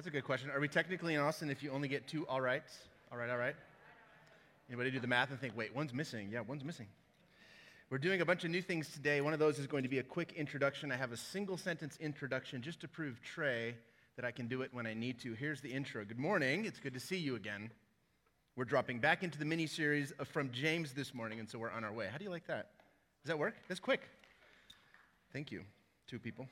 That's a good question. Are we technically in Austin if you only get two all rights? All right, all right. Anybody do the math and think, wait, one's missing? Yeah, one's missing. We're doing a bunch of new things today. One of those is going to be a quick introduction. I have a single sentence introduction just to prove Trey that I can do it when I need to. Here's the intro. Good morning. It's good to see you again. We're dropping back into the mini series from James this morning, and so we're on our way. How do you like that? Does that work? That's quick. Thank you, two people.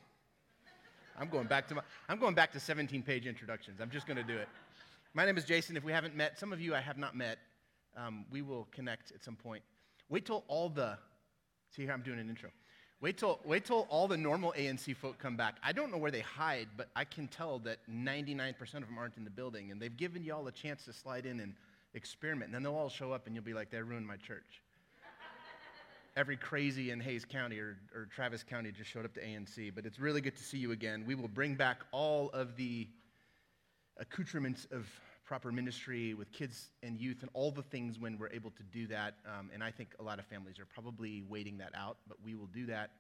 I'm going back to my, I'm going back to 17 page introductions. I'm just going to do it. My name is Jason. If we haven't met, some of you I have not met, um, we will connect at some point. Wait till all the, see here I'm doing an intro. Wait till, wait till all the normal ANC folk come back. I don't know where they hide, but I can tell that 99% of them aren't in the building, and they've given you all a chance to slide in and experiment. And then they'll all show up, and you'll be like, they ruined my church every crazy in Hays County or, or Travis County just showed up to ANC. But it's really good to see you again. We will bring back all of the accoutrements of proper ministry with kids and youth and all the things when we're able to do that. Um, and I think a lot of families are probably waiting that out, but we will do that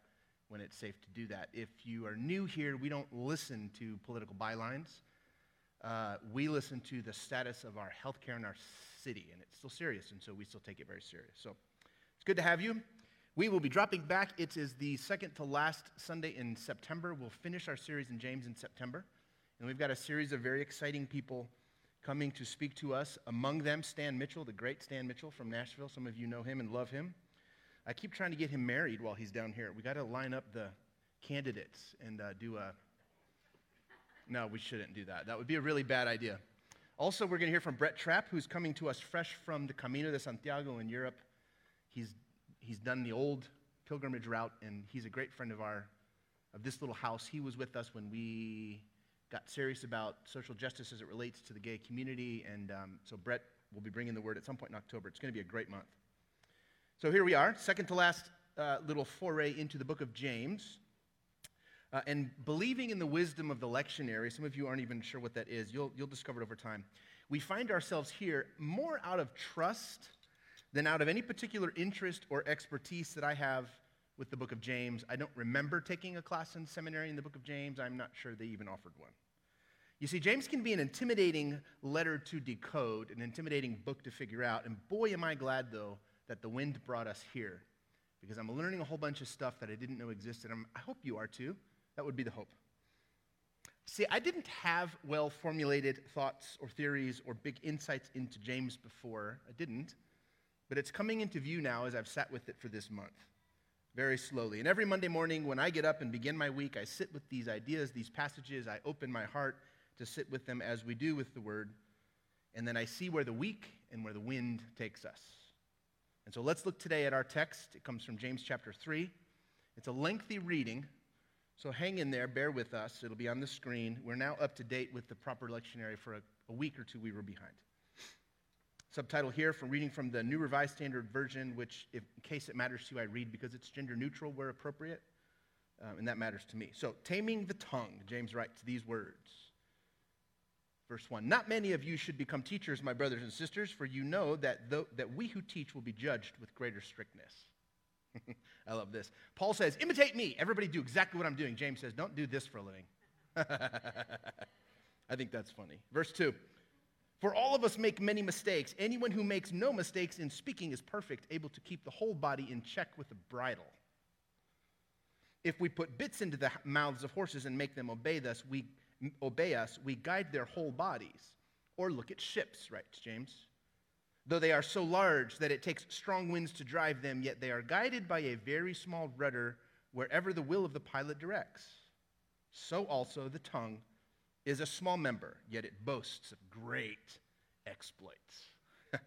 when it's safe to do that. If you are new here, we don't listen to political bylines. Uh, we listen to the status of our healthcare in our city, and it's still serious, and so we still take it very serious. So it's good to have you. We will be dropping back. It is the second to last Sunday in September. We'll finish our series in James in September. And we've got a series of very exciting people coming to speak to us. Among them, Stan Mitchell, the great Stan Mitchell from Nashville. Some of you know him and love him. I keep trying to get him married while he's down here. We got to line up the candidates and uh, do a. No, we shouldn't do that. That would be a really bad idea. Also, we're going to hear from Brett Trapp, who's coming to us fresh from the Camino de Santiago in Europe. He's he's done the old pilgrimage route, and he's a great friend of our of this little house. He was with us when we got serious about social justice as it relates to the gay community, and um, so Brett will be bringing the word at some point in October. It's going to be a great month. So here we are, second to last uh, little foray into the book of James. Uh, and believing in the wisdom of the lectionary, some of you aren't even sure what that is. You'll, you'll discover it over time. We find ourselves here more out of trust then out of any particular interest or expertise that I have with the book of James, I don't remember taking a class in seminary in the book of James. I'm not sure they even offered one. You see, James can be an intimidating letter to decode, an intimidating book to figure out. And boy, am I glad, though, that the wind brought us here because I'm learning a whole bunch of stuff that I didn't know existed. I'm, i hope you are too. That would be the hope. See, I didn't have well formulated thoughts or theories or big insights into James before. I didn't. But it's coming into view now as I've sat with it for this month, very slowly. And every Monday morning when I get up and begin my week, I sit with these ideas, these passages. I open my heart to sit with them as we do with the Word. And then I see where the week and where the wind takes us. And so let's look today at our text. It comes from James chapter 3. It's a lengthy reading, so hang in there, bear with us. It'll be on the screen. We're now up to date with the proper lectionary for a, a week or two we were behind. Subtitle here from reading from the New Revised Standard Version, which, if, in case it matters to you, I read because it's gender neutral where appropriate, um, and that matters to me. So, taming the tongue, James writes these words. Verse 1 Not many of you should become teachers, my brothers and sisters, for you know that, that we who teach will be judged with greater strictness. I love this. Paul says, Imitate me. Everybody do exactly what I'm doing. James says, Don't do this for a living. I think that's funny. Verse 2 for all of us make many mistakes. Anyone who makes no mistakes in speaking is perfect, able to keep the whole body in check with a bridle. If we put bits into the mouths of horses and make them obey us, we obey us, we guide their whole bodies. Or look at ships, writes James. Though they are so large that it takes strong winds to drive them, yet they are guided by a very small rudder wherever the will of the pilot directs. So also the tongue is a small member, yet it boasts of great exploits.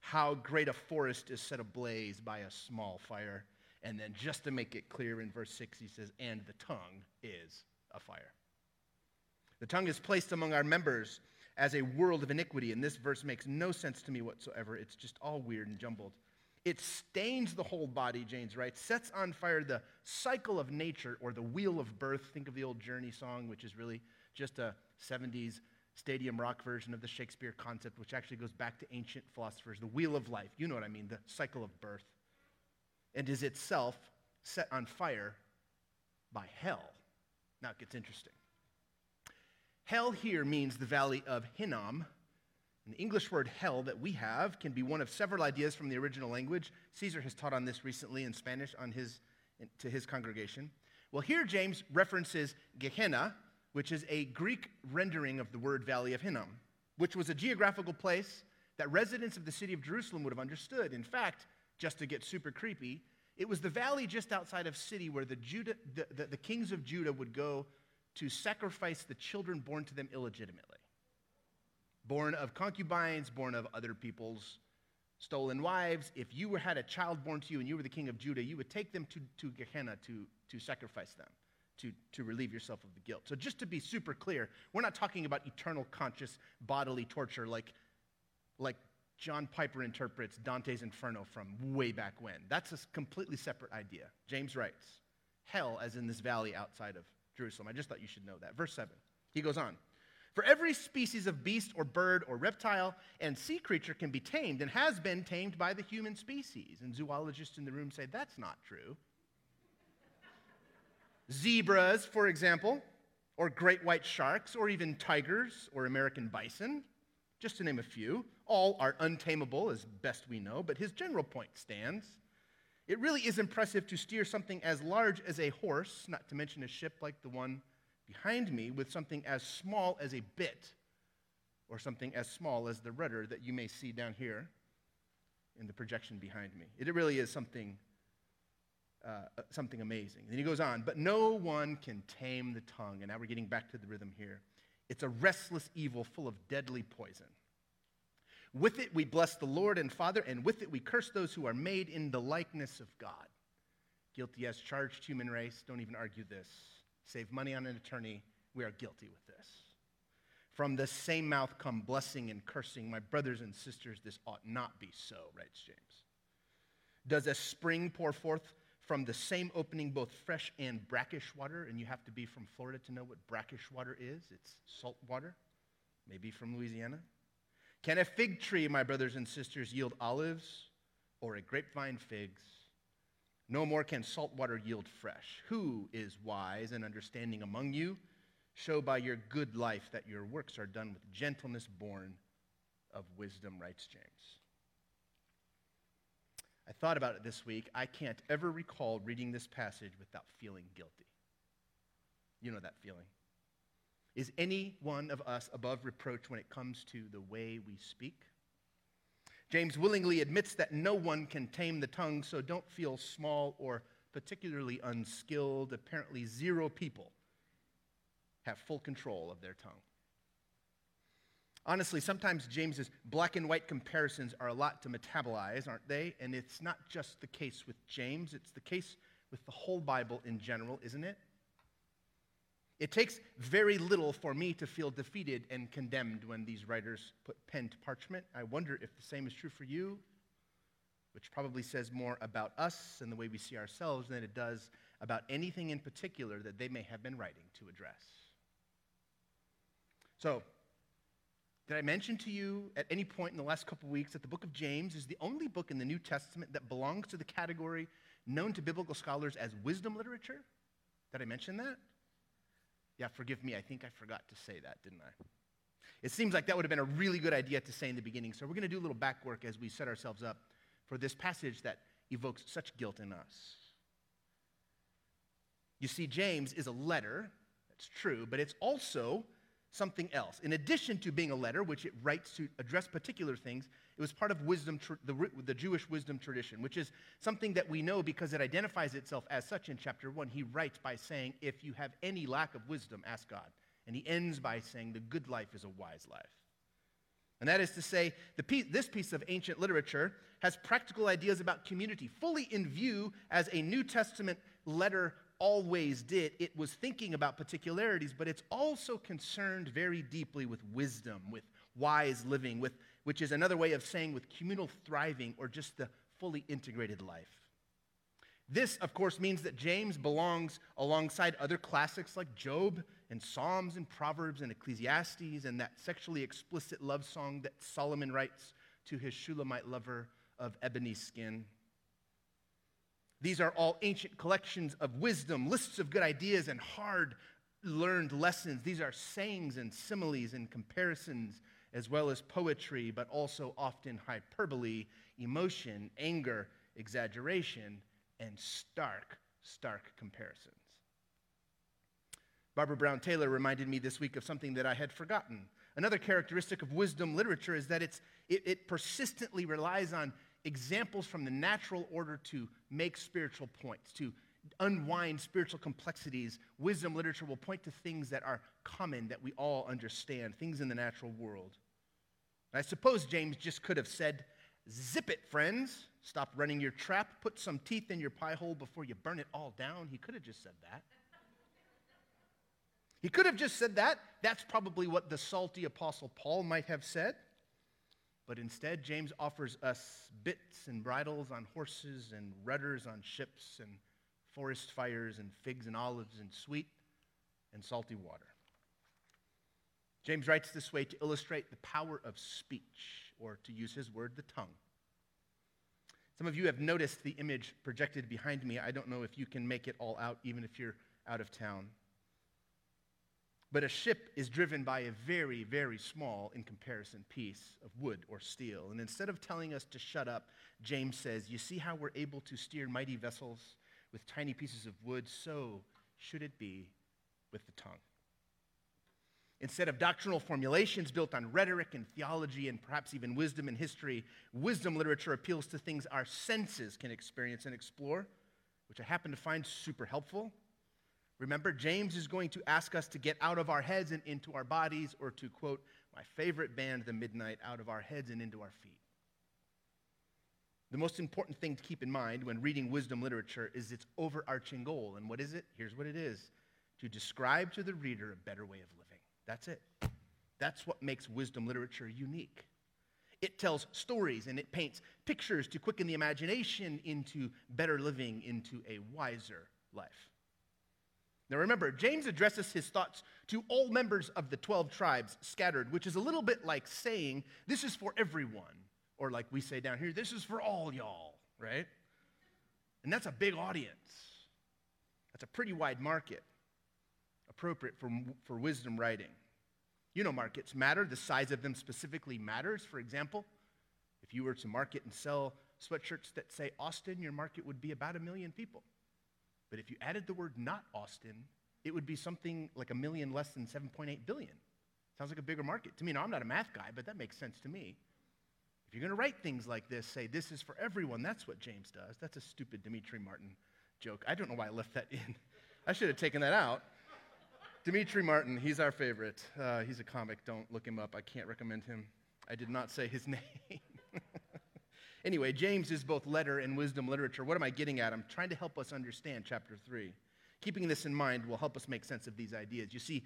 How great a forest is set ablaze by a small fire. And then, just to make it clear, in verse 6, he says, And the tongue is a fire. The tongue is placed among our members as a world of iniquity. And this verse makes no sense to me whatsoever. It's just all weird and jumbled. It stains the whole body, James writes, sets on fire the cycle of nature or the wheel of birth. Think of the old Journey song, which is really just a 70s stadium rock version of the Shakespeare concept, which actually goes back to ancient philosophers. The wheel of life, you know what I mean, the cycle of birth, and is itself set on fire by hell. Now it gets interesting. Hell here means the valley of Hinnom. And the English word hell that we have can be one of several ideas from the original language. Caesar has taught on this recently in Spanish on his, to his congregation. Well, here James references Gehenna, which is a Greek rendering of the word Valley of Hinnom, which was a geographical place that residents of the city of Jerusalem would have understood. In fact, just to get super creepy, it was the valley just outside of city where the, Judah, the, the, the kings of Judah would go to sacrifice the children born to them illegitimately. Born of concubines, born of other people's stolen wives. If you were, had a child born to you and you were the king of Judah, you would take them to, to Gehenna to, to sacrifice them, to, to relieve yourself of the guilt. So, just to be super clear, we're not talking about eternal conscious bodily torture like, like John Piper interprets Dante's Inferno from way back when. That's a completely separate idea. James writes, Hell, as in this valley outside of Jerusalem. I just thought you should know that. Verse 7. He goes on. For every species of beast or bird or reptile and sea creature can be tamed and has been tamed by the human species. And zoologists in the room say, that's not true. Zebras, for example, or great white sharks, or even tigers or American bison, just to name a few, all are untamable as best we know, but his general point stands. It really is impressive to steer something as large as a horse, not to mention a ship like the one behind me, with something as small as a bit, or something as small as the rudder that you may see down here in the projection behind me. It really is something, uh, something amazing. And then he goes on, but no one can tame the tongue. And now we're getting back to the rhythm here. It's a restless evil full of deadly poison. With it we bless the Lord and Father, and with it we curse those who are made in the likeness of God. Guilty as charged human race, don't even argue this. Save money on an attorney, we are guilty with this. From the same mouth come blessing and cursing. My brothers and sisters, this ought not be so, writes James. Does a spring pour forth from the same opening both fresh and brackish water? And you have to be from Florida to know what brackish water is. It's salt water, maybe from Louisiana. Can a fig tree, my brothers and sisters, yield olives or a grapevine figs? No more can salt water yield fresh. Who is wise and understanding among you? Show by your good life that your works are done with gentleness born of wisdom, writes James. I thought about it this week. I can't ever recall reading this passage without feeling guilty. You know that feeling. Is any one of us above reproach when it comes to the way we speak? James willingly admits that no one can tame the tongue, so don't feel small or particularly unskilled. Apparently, zero people have full control of their tongue. Honestly, sometimes James's black and white comparisons are a lot to metabolize, aren't they? And it's not just the case with James, it's the case with the whole Bible in general, isn't it? It takes very little for me to feel defeated and condemned when these writers put pen to parchment. I wonder if the same is true for you, which probably says more about us and the way we see ourselves than it does about anything in particular that they may have been writing to address. So, did I mention to you at any point in the last couple weeks that the book of James is the only book in the New Testament that belongs to the category known to biblical scholars as wisdom literature? Did I mention that? Yeah, forgive me, I think I forgot to say that, didn't I? It seems like that would have been a really good idea to say in the beginning. So we're going to do a little back work as we set ourselves up for this passage that evokes such guilt in us. You see, James is a letter, that's true, but it's also something else. In addition to being a letter, which it writes to address particular things, it was part of wisdom, the, the Jewish wisdom tradition, which is something that we know because it identifies itself as such in chapter 1. He writes by saying, If you have any lack of wisdom, ask God. And he ends by saying, The good life is a wise life. And that is to say, piece, this piece of ancient literature has practical ideas about community fully in view as a New Testament letter always did. It was thinking about particularities, but it's also concerned very deeply with wisdom, with wise living, with, which is another way of saying with communal thriving or just the fully integrated life. This, of course, means that James belongs alongside other classics like Job and Psalms and Proverbs and Ecclesiastes and that sexually explicit love song that Solomon writes to his Shulamite lover of ebony skin. These are all ancient collections of wisdom, lists of good ideas, and hard learned lessons. These are sayings and similes and comparisons, as well as poetry, but also often hyperbole, emotion, anger, exaggeration, and stark, stark comparisons. Barbara Brown Taylor reminded me this week of something that I had forgotten. Another characteristic of wisdom literature is that it, it persistently relies on examples from the natural order to make spiritual points, to unwind spiritual complexities. Wisdom literature will point to things that are common, that we all understand, things in the natural world. I suppose James just could have said, Zip it, friends. Stop running your trap. Put some teeth in your pie hole before you burn it all down. He could have just said that. He could have just said that. That's probably what the salty Apostle Paul might have said. But instead, James offers us bits and bridles on horses and rudders on ships and forest fires and figs and olives and sweet and salty water. James writes this way to illustrate the power of speech, or to use his word, the tongue. Some of you have noticed the image projected behind me. I don't know if you can make it all out, even if you're out of town. But a ship is driven by a very, very small, in comparison, piece of wood or steel. And instead of telling us to shut up, James says, You see how we're able to steer mighty vessels with tiny pieces of wood? So should it be with the tongue. Instead of doctrinal formulations built on rhetoric and theology and perhaps even wisdom and history, wisdom literature appeals to things our senses can experience and explore, which I happen to find super helpful Remember, James is going to ask us to get out of our heads and into our bodies, or to quote my favorite band, The Midnight, out of our heads and into our feet. The most important thing to keep in mind when reading wisdom literature is its overarching goal. And what is it? Here's what it is to describe to the reader a better way of living. That's it. That's what makes wisdom literature unique. It tells stories and it paints pictures to quicken the imagination into better living, into a wiser life. Now remember, James addresses his thoughts to all members of the 12 tribes scattered, which is a little bit like saying, This is for everyone. Or like we say down here, This is for all y'all, right? And that's a big audience. That's a pretty wide market, appropriate for, for wisdom writing. You know, markets matter. The size of them specifically matters. For example, if you were to market and sell sweatshirts that say Austin, your market would be about a million people. But if you added the word not Austin, it would be something like a million less than 7.8 billion. Sounds like a bigger market. To me, no, I'm not a math guy, but that makes sense to me. If you're going to write things like this, say, this is for everyone, that's what James does. That's a stupid Demetri Martin joke. I don't know why I left that in. I should have taken that out. Demetri Martin, he's our favorite. Uh, he's a comic. Don't look him up. I can't recommend him. I did not say his name. Anyway, James is both letter and wisdom literature. What am I getting at? I'm trying to help us understand chapter 3. Keeping this in mind will help us make sense of these ideas. You see,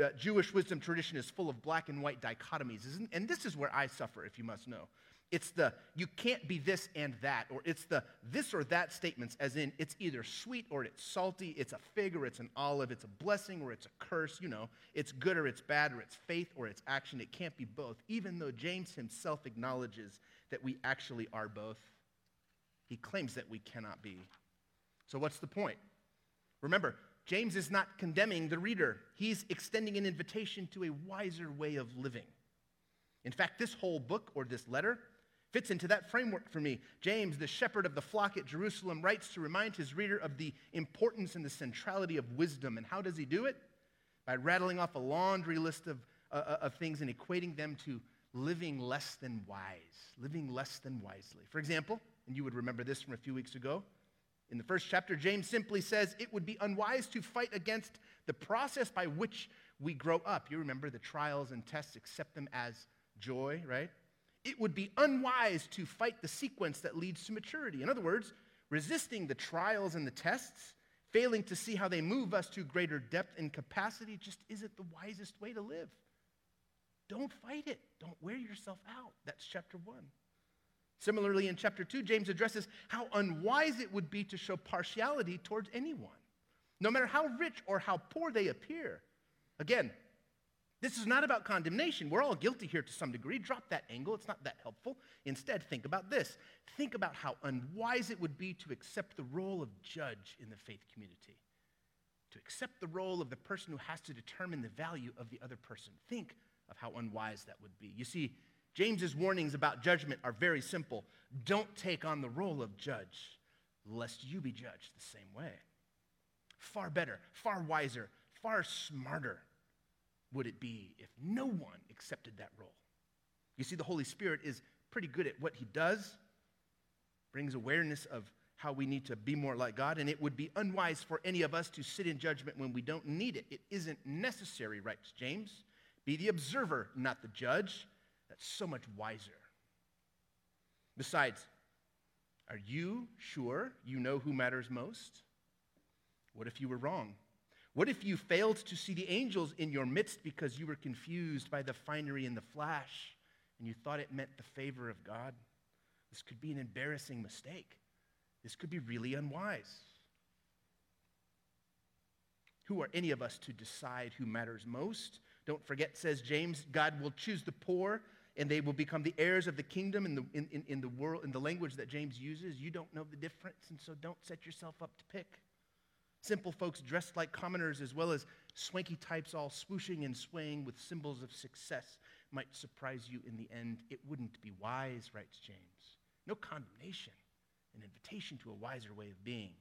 uh, Jewish wisdom tradition is full of black and white dichotomies, and this is where I suffer, if you must know. It's the you can't be this and that, or it's the this or that statements, as in it's either sweet or it's salty, it's a fig or it's an olive, it's a blessing or it's a curse, you know, it's good or it's bad, or it's faith or it's action. It can't be both, even though James himself acknowledges that we actually are both. He claims that we cannot be. So, what's the point? Remember, James is not condemning the reader, he's extending an invitation to a wiser way of living. In fact, this whole book or this letter fits into that framework for me. James, the shepherd of the flock at Jerusalem, writes to remind his reader of the importance and the centrality of wisdom. And how does he do it? By rattling off a laundry list of, uh, uh of things and equating them to living less than wise, living less than wisely. For example, and you would remember this from a few weeks ago, in the first chapter, James simply says it would be unwise to fight against the process by which we grow up. You remember the trials and tests, accept them as joy, right? It would be unwise to fight the sequence that leads to maturity. In other words, resisting the trials and the tests, failing to see how they move us to greater depth and capacity, just isn't the wisest way to live. Don't fight it. Don't wear yourself out. That's chapter one. Similarly, in chapter two, James addresses how unwise it would be to show partiality towards anyone, no matter how rich or how poor they appear. Again, this is not about condemnation. We're all guilty here to some degree. Drop that angle, it's not that helpful. Instead, think about this. Think about how unwise it would be to accept the role of judge in the faith community. to accept the role of the person who has to determine the value of the other person. Think of how unwise that would be. You see, James's warnings about judgment are very simple. Don't take on the role of judge, lest you be judged the same way. Far better, far wiser, far smarter would it be if no one accepted that role. You see, the Holy Spirit is pretty good at what he does, brings awareness of how we need to be more like God, and it would be unwise for any of us to sit in judgment when we don't need it. It isn't necessary, writes James. Be the observer, not the judge. That's so much wiser. Besides, are you sure you know who matters most? What if you were wrong? What if you failed to see the angels in your midst because you were confused by the finery and the flash and you thought it meant the favor of God? This could be an embarrassing mistake. This could be really unwise. Who are any of us to decide who matters most? Don't forget, says James, God will choose the poor and they will become the heirs of the kingdom in the, in, in, in the world, in the language that James uses. You don't know the difference, and so don't set yourself up to pick. Simple folks dressed like commoners, as well as swanky types all swooshing and swaying with symbols of success, might surprise you in the end. It wouldn't be wise, writes James. No condemnation an invitation to a wiser way of being.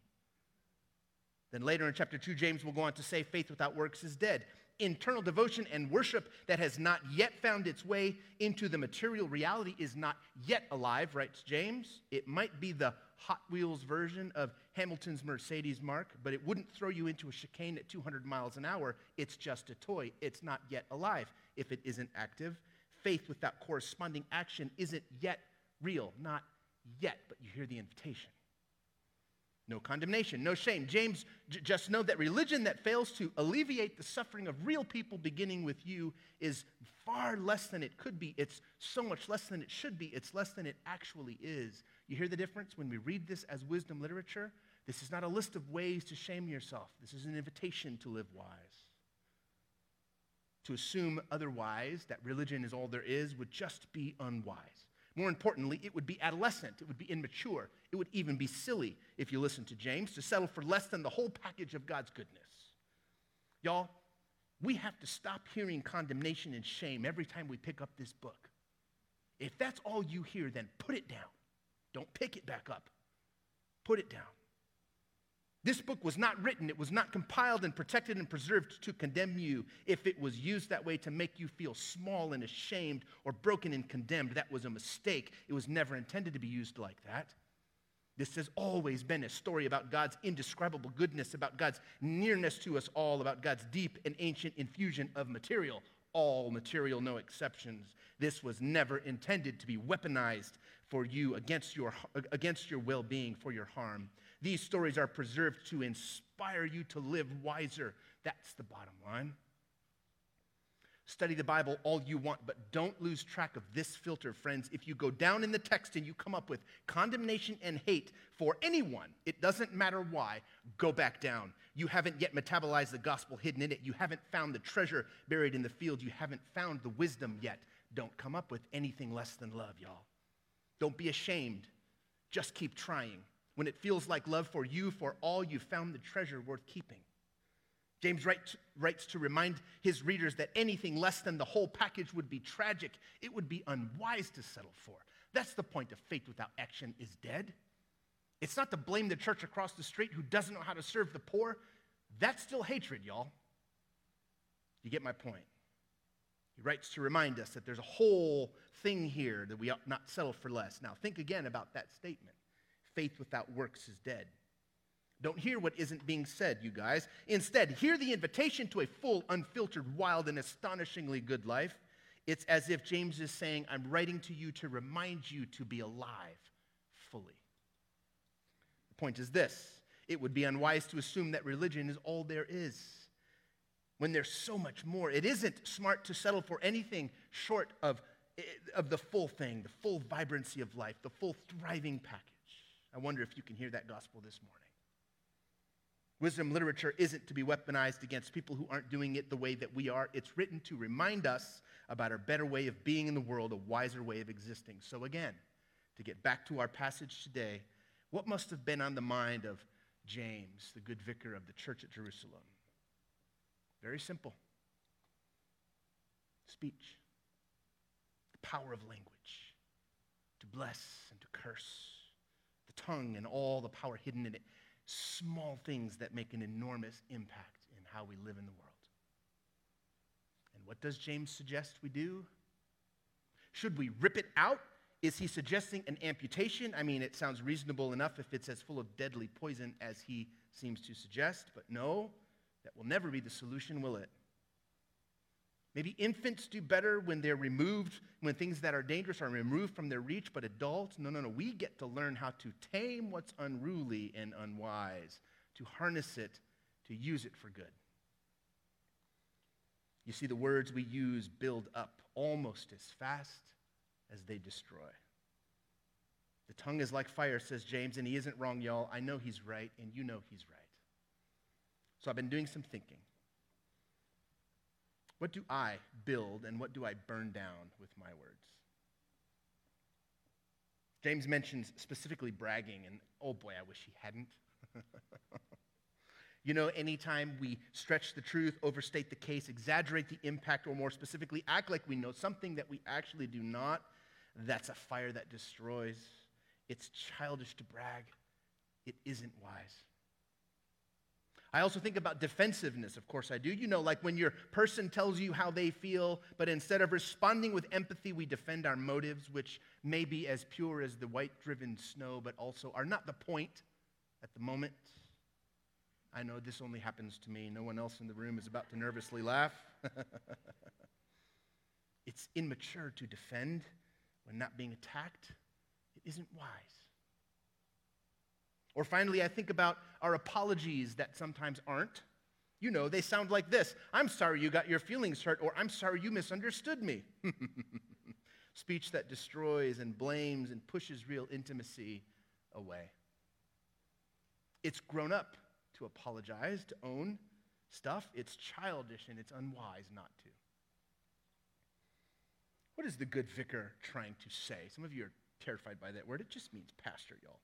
Then later in chapter 2, James will go on to say, faith without works is dead. Internal devotion and worship that has not yet found its way into the material reality is not yet alive, writes James. It might be the Hot Wheels version of Hamilton's Mercedes mark, but it wouldn't throw you into a chicane at 200 miles an hour. It's just a toy. It's not yet alive if it isn't active. Faith without corresponding action isn't yet real, not yet, but you hear the invitation. No condemnation, no shame. James, j- just know that religion that fails to alleviate the suffering of real people, beginning with you, is far less than it could be. It's so much less than it should be. It's less than it actually is. You hear the difference when we read this as wisdom literature? This is not a list of ways to shame yourself, this is an invitation to live wise. To assume otherwise, that religion is all there is, would just be unwise. More importantly, it would be adolescent, it would be immature, it would even be silly, if you listen to James, to settle for less than the whole package of God's goodness. Y'all, we have to stop hearing condemnation and shame every time we pick up this book. If that's all you hear, then put it down. Don't pick it back up. Put it down. This book was not written, it was not compiled and protected and preserved to condemn you. If it was used that way to make you feel small and ashamed or broken and condemned, that was a mistake. It was never intended to be used like that. This has always been a story about God's indescribable goodness, about God's nearness to us all, about God's deep and ancient infusion of material, all material, no exceptions. This was never intended to be weaponized for you against your, against your well being, for your harm. These stories are preserved to inspire you to live wiser. That's the bottom line. Study the Bible all you want, but don't lose track of this filter, friends. If you go down in the text and you come up with condemnation and hate for anyone, it doesn't matter why, go back down. You haven't yet metabolized the gospel hidden in it. You haven't found the treasure buried in the field. You haven't found the wisdom yet. Don't come up with anything less than love, y'all. Don't be ashamed. Just keep trying when it feels like love for you, for all, you found the treasure worth keeping. James writes to remind his readers that anything less than the whole package would be tragic. It would be unwise to settle for. That's the point of faith without action is dead. It's not to blame the church across the street who doesn't know how to serve the poor. That's still hatred, y'all. You get my point. He writes to remind us that there's a whole thing here that we ought not settle for less. Now, think again about that statement faith without works is dead. Don't hear what isn't being said, you guys. Instead, hear the invitation to a full, unfiltered, wild, and astonishingly good life. It's as if James is saying, I'm writing to you to remind you to be alive fully. The point is this it would be unwise to assume that religion is all there is when there's so much more. It isn't smart to settle for anything short of, eh, of the full thing, the full vibrancy of life, the full thriving package. I wonder if you can hear that gospel this morning. Wisdom literature isn't to be weaponized against people who aren't doing it the way that we are. It's written to remind us about our better way of being in the world, a wiser way of existing. So, again, to get back to our passage today, what must have been on the mind of James, the good vicar of the church at Jerusalem? Very simple speech, the power of language to bless and to curse, tongue and all the power hidden in it. Small things that make an enormous impact in how we live in the world. And what does James suggest we do? Should we rip it out? Is he suggesting an amputation? I mean, it sounds reasonable enough if it's as full of deadly poison as he seems to suggest, but no, that will never be the solution, will it? Maybe infants do better when they're removed, when things that are dangerous are removed from their reach, but adults, no, no, no. We get to learn how to tame what's unruly and unwise, to harness it, to use it for good. You see, the words we use build up almost as fast as they destroy. The tongue is like fire, says James, and he isn't wrong, y'all. I know he's right, and you know he's right. So I've been doing some thinking. What do I build and what do I burn down with my words? James mentions specifically bragging, and oh boy, I wish he hadn't. you know, anytime we stretch the truth, overstate the case, exaggerate the impact, or more specifically, act like we know something that we actually do not, that's a fire that destroys. It's childish to brag, it isn't wise. I also think about defensiveness, of course I do. You know, like when your person tells you how they feel, but instead of responding with empathy, we defend our motives, which may be as pure as the white driven snow, but also are not the point at the moment. I know this only happens to me. No one else in the room is about to nervously laugh. it's immature to defend when not being attacked. It isn't wise. Or finally, I think about our apologies that sometimes aren't. You know, they sound like this I'm sorry you got your feelings hurt, or I'm sorry you misunderstood me. Speech that destroys and blames and pushes real intimacy away. It's grown up to apologize, to own stuff. It's childish and it's unwise not to. What is the good vicar trying to say? Some of you are terrified by that word. It just means pastor, y'all.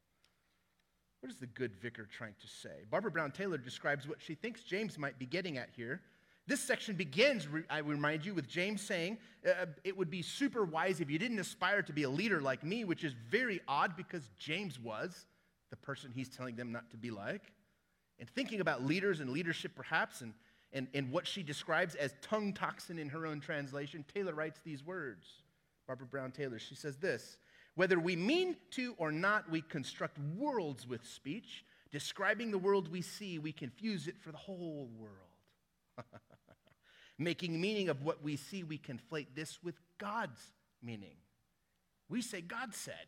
What is the good vicar trying to say? Barbara Brown Taylor describes what she thinks James might be getting at here. This section begins, I remind you, with James saying, uh, It would be super wise if you didn't aspire to be a leader like me, which is very odd because James was the person he's telling them not to be like. And thinking about leaders and leadership, perhaps, and, and, and what she describes as tongue toxin in her own translation, Taylor writes these words. Barbara Brown Taylor, she says this whether we mean to or not, we construct worlds with speech. Describing the world we see, we confuse it for the whole world. Making meaning of what we see, we conflate this with God's meaning. We say, God said,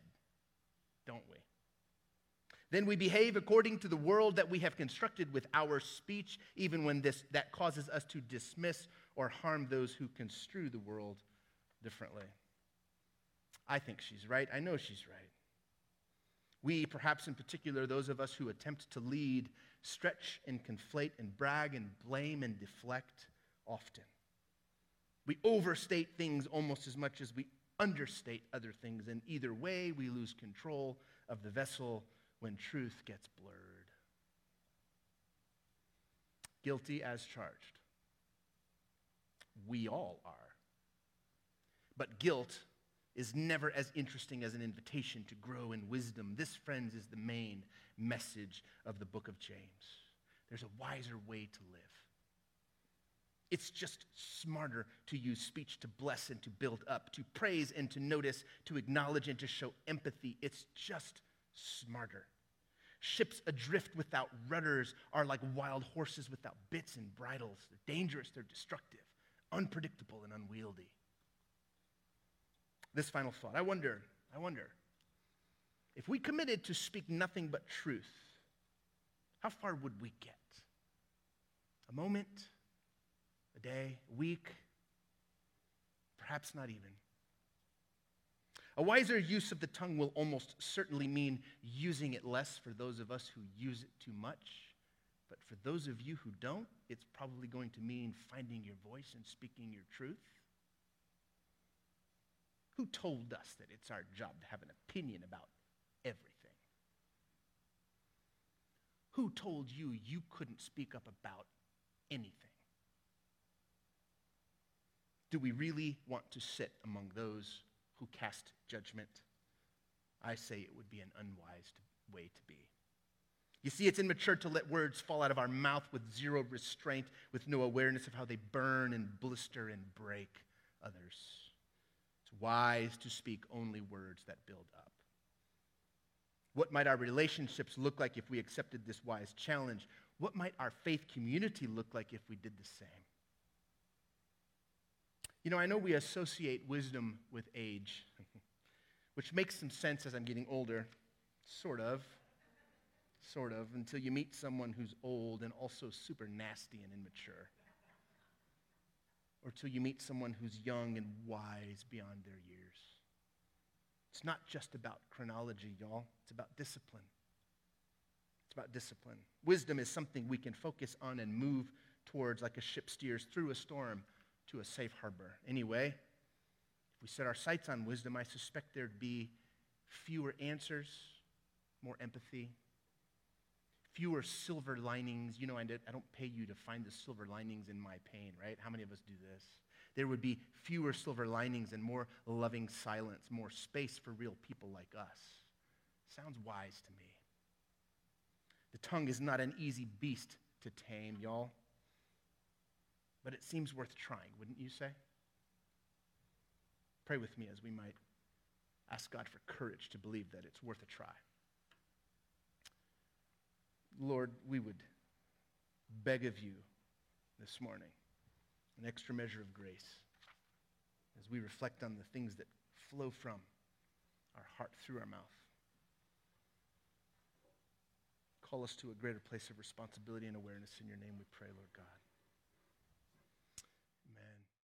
don't we? Then we behave according to the world that we have constructed with our speech, even when this, that causes us to dismiss or harm those who construe the world differently. I think she's right. I know she's right. We, perhaps in particular, those of us who attempt to lead, stretch and conflate and brag and blame and deflect often. We overstate things almost as much as we understate other things, and either way, we lose control of the vessel when truth gets blurred. Guilty as charged. We all are. But guilt is never as interesting as an invitation to grow in wisdom. This, friends, is the main message of the book of James. There's a wiser way to live. It's just smarter to use speech to bless and to build up, to praise and to notice, to acknowledge and to show empathy. It's just smarter. Ships adrift without rudders are like wild horses without bits and bridles. They're dangerous, they're destructive, unpredictable, and unwieldy this final thought. I wonder, I wonder, if we committed to speak nothing but truth, how far would we get? A moment, a day, a week, perhaps not even. A wiser use of the tongue will almost certainly mean using it less for those of us who use it too much. But for those of you who don't, it's probably going to mean finding your voice and speaking your truth. Who told us that it's our job to have an opinion about everything? Who told you you couldn't speak up about anything? Do we really want to sit among those who cast judgment? I say it would be an unwise way to be. You see, it's immature to let words fall out of our mouth with zero restraint, with no awareness of how they burn and blister and break others. It's wise to speak only words that build up. What might our relationships look like if we accepted this wise challenge? What might our faith community look like if we did the same? You know, I know we associate wisdom with age, which makes some sense as I'm getting older, sort of. Sort of, until you meet someone who's old and also super nasty and immature. Or till you meet someone who's young and wise beyond their years. It's not just about chronology, y'all. It's about discipline. It's about discipline. Wisdom is something we can focus on and move towards like a ship steers through a storm to a safe harbor. Anyway, if we set our sights on wisdom, I suspect there'd be fewer answers, more empathy, fewer silver linings. You know, I, don't pay you to find the silver linings in my pain, right? How many of us do this? There would be fewer silver linings and more loving silence, more space for real people like us. Sounds wise to me. The tongue is not an easy beast to tame, y'all. But it seems worth trying, wouldn't you say? Pray with me as we might ask God for courage to believe that it's worth a try. Lord, we would beg of you this morning an extra measure of grace as we reflect on the things that flow from our heart through our mouth. Call us to a greater place of responsibility and awareness. In your name we pray, Lord God.